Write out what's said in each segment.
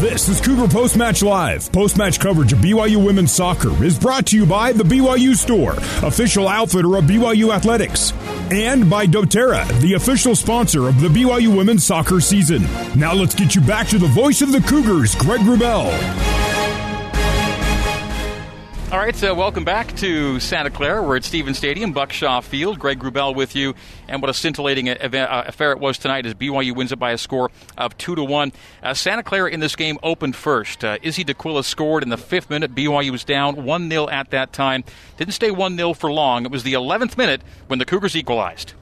This is Cougar Post Match Live. Post match coverage of BYU women's soccer is brought to you by the BYU Store, official outfitter of BYU Athletics, and by doTERRA, the official sponsor of the BYU women's soccer season. Now let's get you back to the voice of the Cougars, Greg Wrubell. All right, so welcome back to Santa Clara. We're at Stevens Stadium, Buck Shaw Field. Greg Wrubell with you, and what a scintillating event, uh, affair it was tonight as BYU wins it by a score of two to one. Uh, Santa Clara in this game opened first. Uh, Izzy D'Aquila scored in the fifth minute. BYU was down one 0 at that time. Didn't stay one 0 for long. It was the eleventh minute when the Cougars equalized.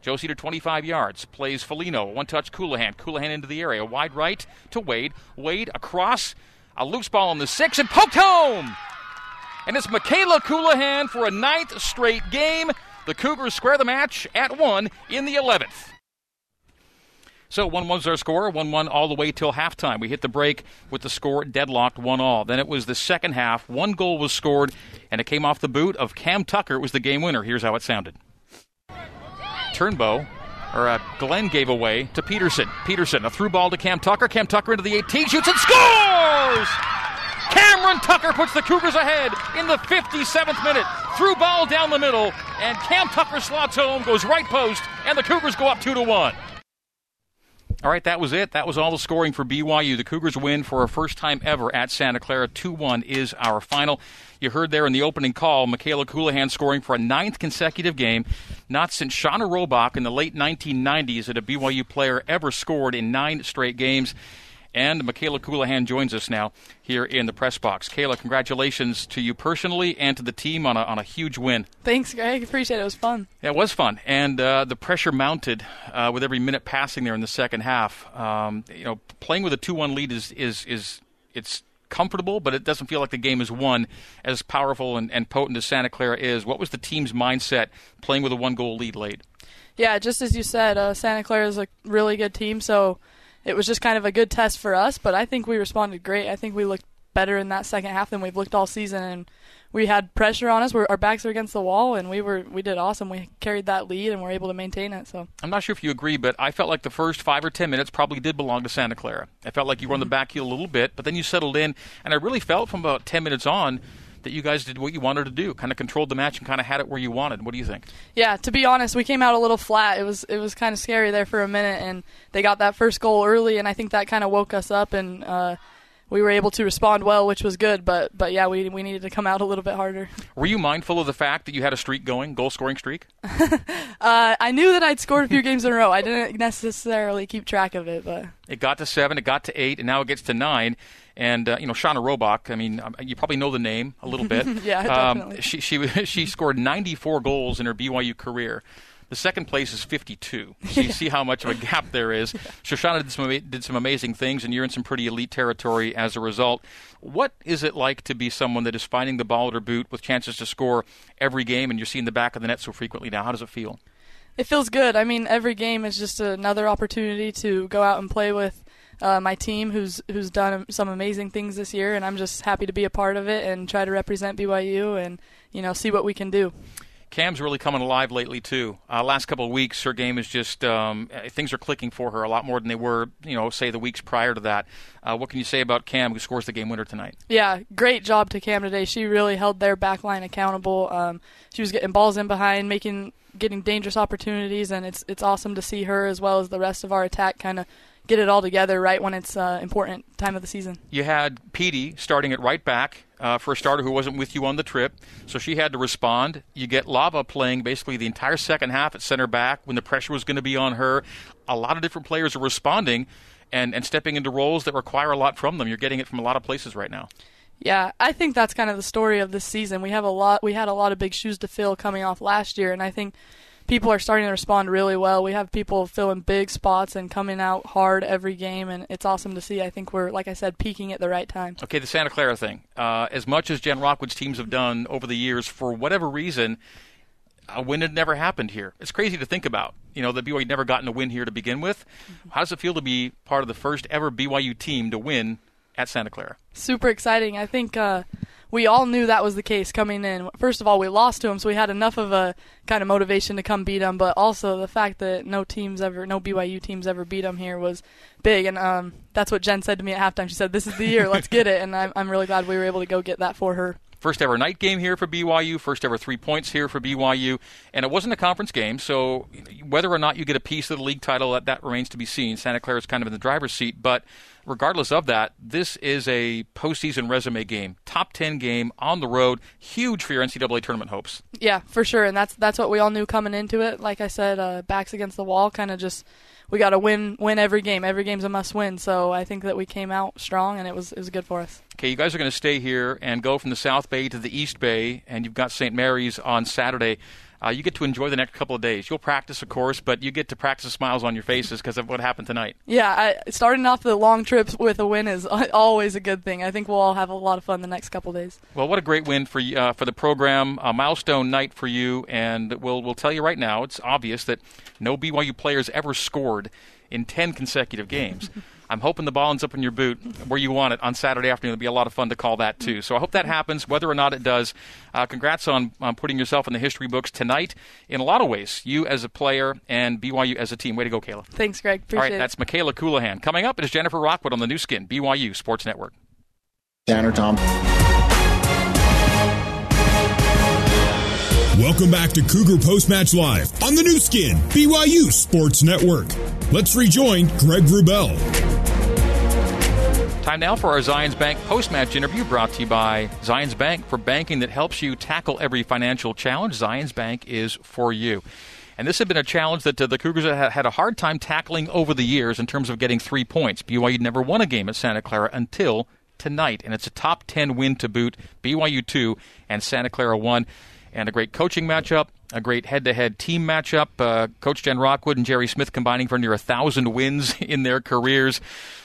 Josie to 25 yards. Plays Felino. One touch Colohan. Colohan into the area. Wide right to Wade. Wade across. A loose ball on the six and poked home and it's Mikayla Colohan for a ninth straight game. The Cougars square the match at one in the 11th. So 1 1 was our score, 1 1 all the way till halftime. We hit the break with the score deadlocked 1 all. Then it was the second half. One goal was scored, and it came off the boot of Cam Tucker. It was the game winner. Here's how it sounded Turnbow, or uh, Glenn gave away to Peterson. Peterson, a through ball to Cam Tucker. Cam Tucker into the 18, shoots and scores! Cameron Tucker puts the Cougars ahead in the 57th minute. Through ball down the middle, and Cam Tucker slots home, goes right post, and the Cougars go up 2 to 1. All right, that was it. That was all the scoring for BYU. The Cougars win for a first time ever at Santa Clara. 2 1 is our final. You heard there in the opening call, Mikayla Colohan scoring for a ninth consecutive game. Not since Shauna Rohbock in the late 1990s had a BYU player ever scored in nine straight games. And Mikayla Colohan joins us now here in the press box. Kayla, congratulations to you personally and to the team on a, on a huge win. Thanks, Greg. Appreciate it. It was fun. Yeah, it was fun. And uh, the pressure mounted uh, with every minute passing there in the second half. Um, you know, playing with a 2 1 lead is, is, is it's comfortable, but it doesn't feel like the game is won as powerful and, and potent as Santa Clara is. What was the team's mindset playing with a one goal lead late? Yeah, just as you said, uh, Santa Clara is a really good team, so it was just kind of a good test for us. But I think we responded great. I think we looked better in that second half than we've looked all season, and we had pressure on us. We're, our backs are against the wall, and we were we did awesome. We carried that lead, and we're able to maintain it. So I'm not sure if you agree, but I felt like the first five or ten minutes probably did belong to Santa Clara. I felt like you were on the mm-hmm. back heel a little bit, but then you settled in, and I really felt from about ten minutes on that you guys did what you wanted to do, kind of controlled the match and kind of had it where you wanted. What do you think? Yeah, to be honest, we came out a little flat. It was it was kind of scary there for a minute, and they got that first goal early, and I think that kind of woke us up and. Uh, we were able to respond well, which was good. But but yeah, we we needed to come out a little bit harder. Were you mindful of the fact that you had a streak going, goal scoring streak? uh, I knew that I'd scored a few games in a row. I didn't necessarily keep track of it, but it got to seven, it got to eight, and now it gets to nine. And uh, you know, Shauna Rohbock. I mean, um, you probably know the name a little bit. yeah, um, definitely. She she she scored 94 goals in her BYU career. The second place is 52. So you see how much of a gap there is. Shoshana did some did some amazing things, and you're in some pretty elite territory as a result. What is it like to be someone that is finding the ball at her boot with chances to score every game, and you're seeing the back of the net so frequently now? How does it feel? It feels good. I mean, every game is just another opportunity to go out and play with uh, my team, who's who's done some amazing things this year, and I'm just happy to be a part of it and try to represent BYU and you know see what we can do. Cam's really coming alive lately too. Uh, last couple of weeks, her game is just um, uh, things are clicking for her a lot more than they were, you know, say the weeks prior to that. Uh, what can you say about Cam, who scores the game winner tonight? Yeah, great job to Cam today. She really held their back line accountable. Um, she was getting balls in behind, making getting dangerous opportunities, and it's it's awesome to see her as well as the rest of our attack kind of get it all together right when it's uh, important time of the season. You had Petey starting it right back uh, for a starter who wasn't with you on the trip, so she had to respond. You get Lava playing basically the entire second half at center back when the pressure was going to be on her. A lot of different players are responding and, and stepping into roles that require a lot from them. You're getting it from a lot of places right now. Yeah, I think that's kind of the story of this season. We have a lot. We had a lot of big shoes to fill coming off last year, and I think people are starting to respond really well. We have people filling big spots and coming out hard every game, and it's awesome to see. I think we're, like I said, peaking at the right time. Okay, the Santa Clara thing. Uh, as much as Jen Rockwood's teams have done over the years, for whatever reason, a win had never happened here. It's crazy to think about. You know, the BYU never gotten a win here to begin with. Mm-hmm. How does it feel to be part of the first ever BYU team to win at Santa Clara? Super exciting. I think. Uh, we all knew that was the case coming in. First of all, we lost to them, so we had enough of a kind of motivation to come beat them. But also the fact that no teams ever, no BYU teams ever beat them here was big, and um, that's what Jen said to me at halftime. She said, "This is the year, let's get it," and I'm, I'm really glad we were able to go get that for her. First ever night game here for BYU, first ever three points here for BYU, and it wasn't a conference game, so whether or not you get a piece of the league title, that, that remains to be seen. Santa Clara is kind of in the driver's seat, but regardless of that, this is a postseason resume game, top ten game on the road, huge for your NCAA tournament hopes. Yeah, for sure, and that's that's what we all knew coming into it. Like I said, uh, backs against the wall, kind of just we got to win win every game. Every game's a must win. So I think that we came out strong, and it was it was good for us. Okay, you guys are going to stay here and go from the South Bay to the East Bay, and you've got St. Mary's on Saturday uh, you get to enjoy the next couple of days. You'll practice, of course, but you get to practice smiles on your faces because of what happened tonight. Yeah, I, starting off the long trips with a win is always a good thing. I think we'll all have a lot of fun the next couple of days. Well, what a great win for uh, for the program, a milestone night for you, and we'll we'll tell you right now, it's obvious that no BYU players ever scored in ten consecutive games. I'm hoping the ball ends up in your boot where you want it on Saturday afternoon. It'll be a lot of fun to call that too. So I hope that happens, whether or not it does. Uh, congrats on, on putting yourself in the history books tonight. In a lot of ways, you as a player and BYU as a team. Way to go, Kayla. Thanks, Greg. Appreciate All right, that's Mikayla Colohan. Coming up, it is Jennifer Rockwood on the Nu Skin BYU Sports Network. Tanner Tom. Welcome back to Cougar Post Match Live on the Nu Skin BYU Sports Network. Let's rejoin Greg Wrubell. Time now for our Zions Bank post match interview brought to you by Zions Bank for banking that helps you tackle every financial challenge. Zions Bank is for you. And this had been a challenge that uh, the Cougars had a hard time tackling over the years in terms of getting three points. BYU never won a game at Santa Clara until tonight, and it's a top 10 win to boot. BYU 2 and Santa Clara 1 and a great coaching matchup, a great head-to-head team matchup. Uh, Coach Jen Rockwood and Jerry Smith combining for near a thousand wins in their careers.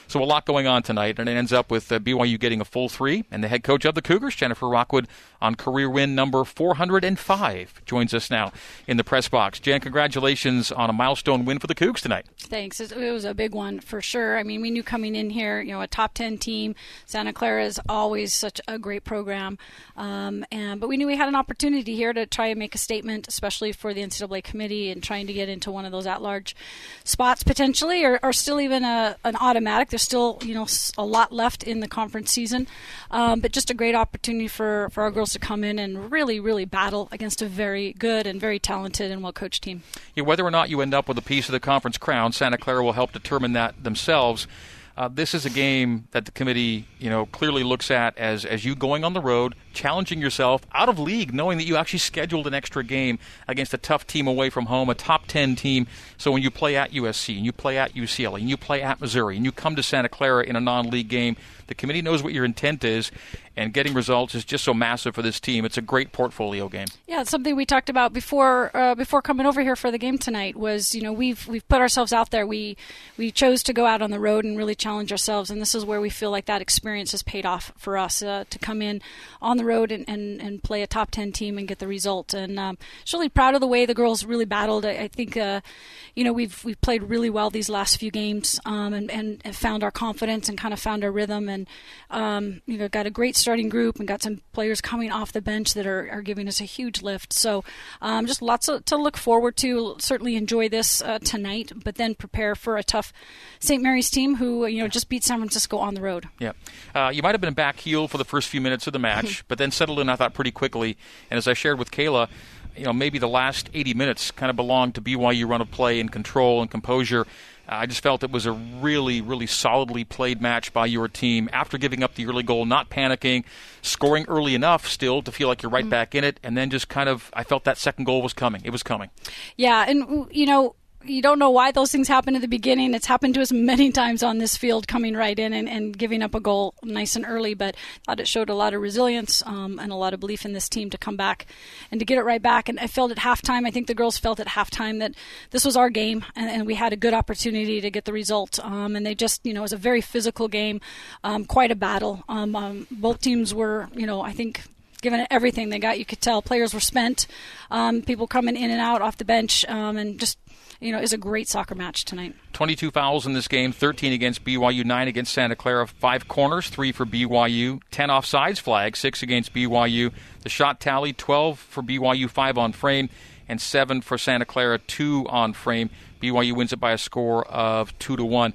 So a lot going on tonight, and it ends up with uh, BYU getting a full three. And the head coach of the Cougars, Jennifer Rockwood, on career win number 405, joins us now in the press box. Jen, congratulations on a milestone win for the Cougs tonight. Thanks. It was a big one for sure. I mean, we knew coming in here, you know, a top 10 team. Santa Clara is always such a great program, um, and but we knew we had an opportunity here to try and make a statement, especially for the NCAA committee and trying to get into one of those at-large spots potentially, or, or still even a, an automatic. There's still, you know, a lot left in the conference season, um, but just a great opportunity for, for our girls to come in and really, really battle against a very good and very talented and well coached team. Yeah, whether or not you end up with a piece of the conference crown, Santa Clara will help determine that themselves. Uh, this is a game that the committee, you know, clearly looks at as as you going on the road, challenging yourself out of league, knowing that you actually scheduled an extra game against a tough team away from home, a top ten team. So when you play at USC and you play at UCLA and you play at Missouri and you come to Santa Clara in a non-league game, the committee knows what your intent is, and getting results is just so massive for this team. It's a great portfolio game. Yeah, it's something we talked about before uh, before coming over here for the game tonight. Was you know we've we've put ourselves out there. We we chose to go out on the road and really challenge ourselves, and this is where we feel like that experience has paid off for us uh, to come in on the road and, and, and play a top ten team and get the result. And um, just really proud of the way the girls really battled. I, I think uh, you know we've we've played really well these last few games um, and and found our confidence and kind of found our rhythm and um, you know got a great starting group and got some players coming off the bench that are, are giving us a huge lift. So um, just lots of, to look forward to. Certainly enjoy this uh, tonight, but then prepare for a tough St. Mary's team who you know just beat San Francisco on the road. Yeah, uh, you might have been back heel for the first few minutes of the match, but then settled in. I thought pretty quickly, and as I shared with Kayla you know, maybe the last 80 minutes kind of belonged to BYU run of play and control and composure. I just felt it was a really, really solidly played match by your team after giving up the early goal, not panicking, scoring early enough still to feel like you're right mm-hmm. back in it, and then just kind of, I felt that second goal was coming. It was coming. Yeah, and, you know, you don't know why those things happen at the beginning. It's happened to us many times on this field, coming right in and, and giving up a goal nice and early. But I thought it showed a lot of resilience um, and a lot of belief in this team to come back and to get it right back. And I felt at halftime, I think the girls felt at halftime that this was our game and, and we had a good opportunity to get the result. Um, and they just, you know, it was a very physical game, um, quite a battle. Um, um, both teams were, you know, I think giving it everything they got. You could tell players were spent, um, people coming in and out off the bench, um, and just you know, is a great soccer match tonight. 22 fouls in this game, 13 against BYU, 9 against Santa Clara, 5 corners, 3 for BYU, 10 offsides flags, 6 against BYU. The shot tally, 12 for BYU, 5 on frame, and 7 for Santa Clara, 2 on frame. BYU wins it by a score of 2 to 1.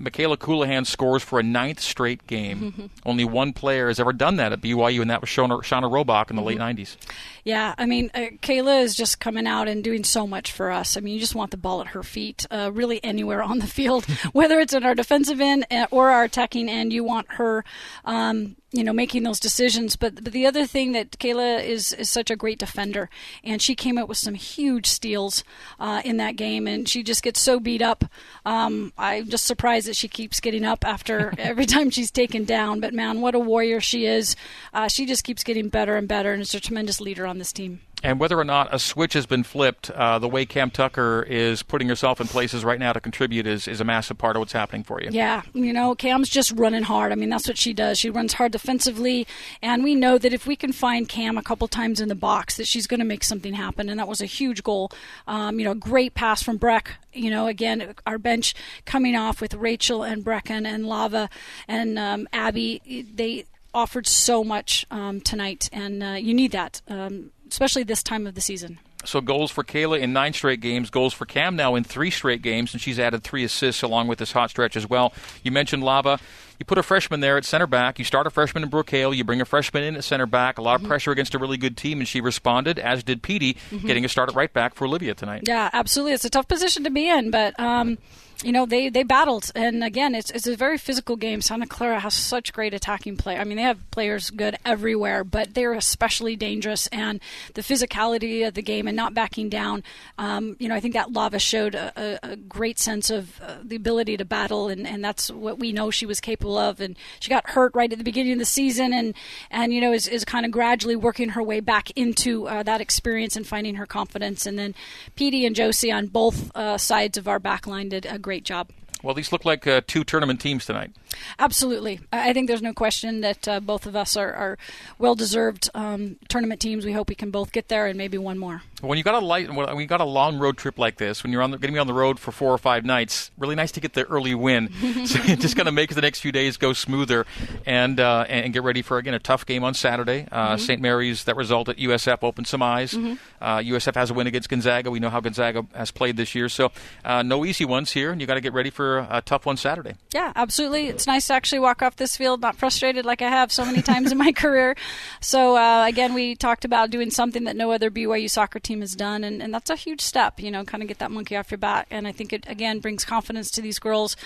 Mikayla Colohan scores for a ninth straight game. Only one player has ever done that at BYU, and that was Shauna, Shauna Rohbock in the mm-hmm. late 90s. Yeah, I mean, uh, Kayla is just coming out and doing so much for us. I mean, you just want the ball at her feet, uh, really anywhere on the field, whether it's in our defensive end uh, or our attacking end. You want her um, you know making those decisions. But but the other thing that Kayla is is such a great defender, and she came up with some huge steals uh, in that game, and she just gets so beat up. Um, I'm just surprised that she keeps getting up after every time she's taken down. But man, what a warrior she is! Uh, she just keeps getting better and better, and is a tremendous leader on this team. And whether or not a switch has been flipped, uh, the way Cam Tucker is putting herself in places right now to contribute is, is a massive part of what's happening for you. Yeah, you know, Cam's just running hard. I mean, that's what she does. She runs hard defensively, and we know that if we can find Cam a couple times in the box, that she's going to make something happen. And that was a huge goal. Um, you know, great pass from Breck. You know, again, our bench coming off with Rachel and Brecken and Lava and um, Abby. They offered so much um, tonight, and uh, you need that. Um, especially this time of the season. So goals for Kayla in nine straight games, goals for Cam now in three straight games, and she's added three assists along with this hot stretch as well. You mentioned Lava. You put a freshman there at center back. You start a freshman in Brooke Hale. You bring a freshman in at center back. A lot mm-hmm. of pressure against a really good team, and she responded, as did Petey, mm-hmm. getting a start at right back for Olivia tonight. Yeah, absolutely. It's a tough position to be in, but. Um, you know they they battled and again it's it's a very physical game santa clara has such great attacking play i mean they have players good everywhere but they're especially dangerous and the physicality of the game and not backing down um, you know i think that lava showed a, a great sense of uh, the ability to battle and, and that's what we know she was capable of and she got hurt right at the beginning of the season and and you know is, is kind of gradually working her way back into uh, that experience and finding her confidence and then Petey and Josie on both uh, sides of our back line did a great job. Well, these look like uh, two tournament teams tonight. Absolutely. I think there's no question that uh, both of us are, are well deserved um, tournament teams. We hope we can both get there and maybe one more. When you got a light, when you got a long road trip like this, when you're on the, going to be on the road for four or five nights, really nice to get the early win. so it's just going to make the next few days go smoother, and uh, and get ready for again a tough game on Saturday. Uh, mm-hmm. St. Mary's that result at USF opened some eyes. Mm-hmm. USF uh, has a win against Gonzaga. We know how Gonzaga has played this year, so uh, no easy ones here, and you got to get ready for a tough one Saturday. Yeah, absolutely. It's nice to actually walk off this field not frustrated like I have so many times in my career. So uh, again, we talked about doing something that no other BYU soccer team has done, and, and that's a huge step. You know, kind of get that monkey off your back, and I think it again brings confidence to these girls.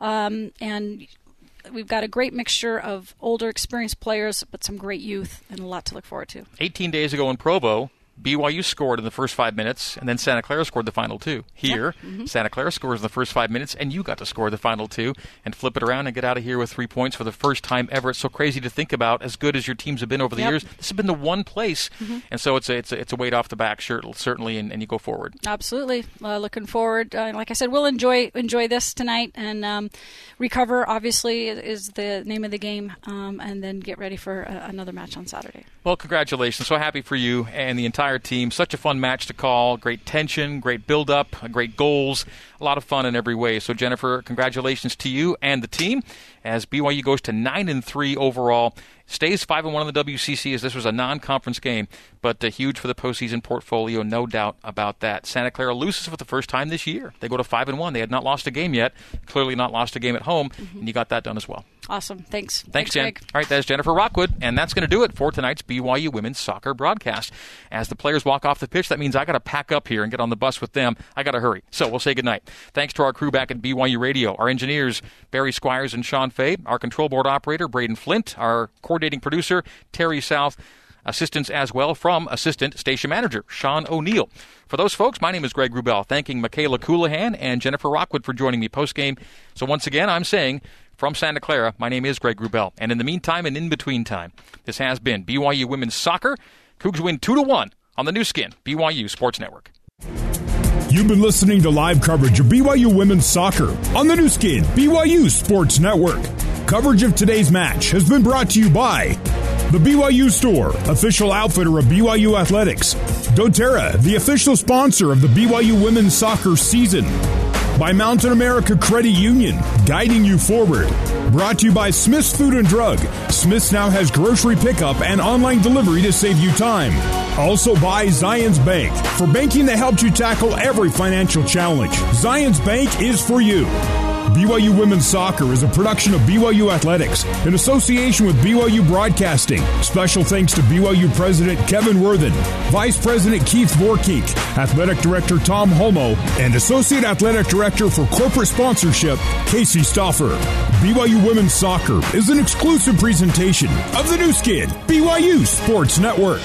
Um, and we've got a great mixture of older, experienced players, but some great youth, and a lot to look forward to. 18 days ago in Provo, BYU scored in the first five minutes, and then Santa Clara scored the final two. Here, yep. mm-hmm. Santa Clara scores in the first five minutes, and you got to score the final two and flip it around and get out of here with three points for the first time ever. It's so crazy to think about. As good as your teams have been over the yep. years, this has been the one place, mm-hmm. and so it's a, it's a, it's a weight off the back, certainly, and, and you go forward. Absolutely, uh, looking forward. Uh, like I said, we'll enjoy enjoy this tonight and um, recover. Obviously, is the name of the game, um, and then get ready for a, another match on Saturday. Well, congratulations! So happy for you and the entire team. Such a fun match to call. Great tension, great build up, great goals, a lot of fun in every way. So Jennifer, congratulations to you and the team as BYU goes to nine and three overall. Stays five and one in the WCC as this was a non-conference game, but uh, huge for the postseason portfolio, no doubt about that. Santa Clara loses for the first time this year. They go to five and one. They had not lost a game yet. Clearly not lost a game at home, mm-hmm. and you got that done as well. Awesome. Thanks. Thanks, Thanks Jen. Greg. All right, that's Jennifer Rockwood, and that's going to do it for tonight's BYU women's soccer broadcast. As the players walk off the pitch, that means I got to pack up here and get on the bus with them. I got to hurry. So we'll say goodnight. Thanks to our crew back at BYU Radio, our engineers Barry Squires and Sean Fay, our control board operator Braden Flint, our coordinating producer Terry South assistance as well from assistant station manager Sean O'Neill. For those folks, my name is Greg Wrubell, thanking Mikayla Colohan and Jennifer Rockwood for joining me post game. So once again, I'm saying from Santa Clara, my name is Greg Wrubell. And in the meantime and in between time, this has been BYU Women's Soccer. Cougs win 2 to 1 on the Nu Skin, BYU Sports Network. You've been listening to live coverage of BYU Women's Soccer on the Nu Skin, BYU Sports Network. Coverage of today's match has been brought to you by The BYU Store, official outfitter of BYU Athletics. doTERRA, the official sponsor of the BYU women's soccer season. By Mountain America Credit Union, guiding you forward. Brought to you by Smith's Food and Drug. Smith's now has grocery pickup and online delivery to save you time. Also by Zions Bank, for banking that helps you tackle every financial challenge. Zions Bank is for you. BYU Women's Soccer is a production of BYU Athletics in association with BYU Broadcasting. Special thanks to BYU President Kevin Worthen, Vice President Keith Vorkink, Athletic Director Tom Holmoe, and Associate Athletic Director for Corporate Sponsorship, Casey Stoffer. BYU Women's Soccer is an exclusive presentation of the Nu Skin, BYU Sports Network.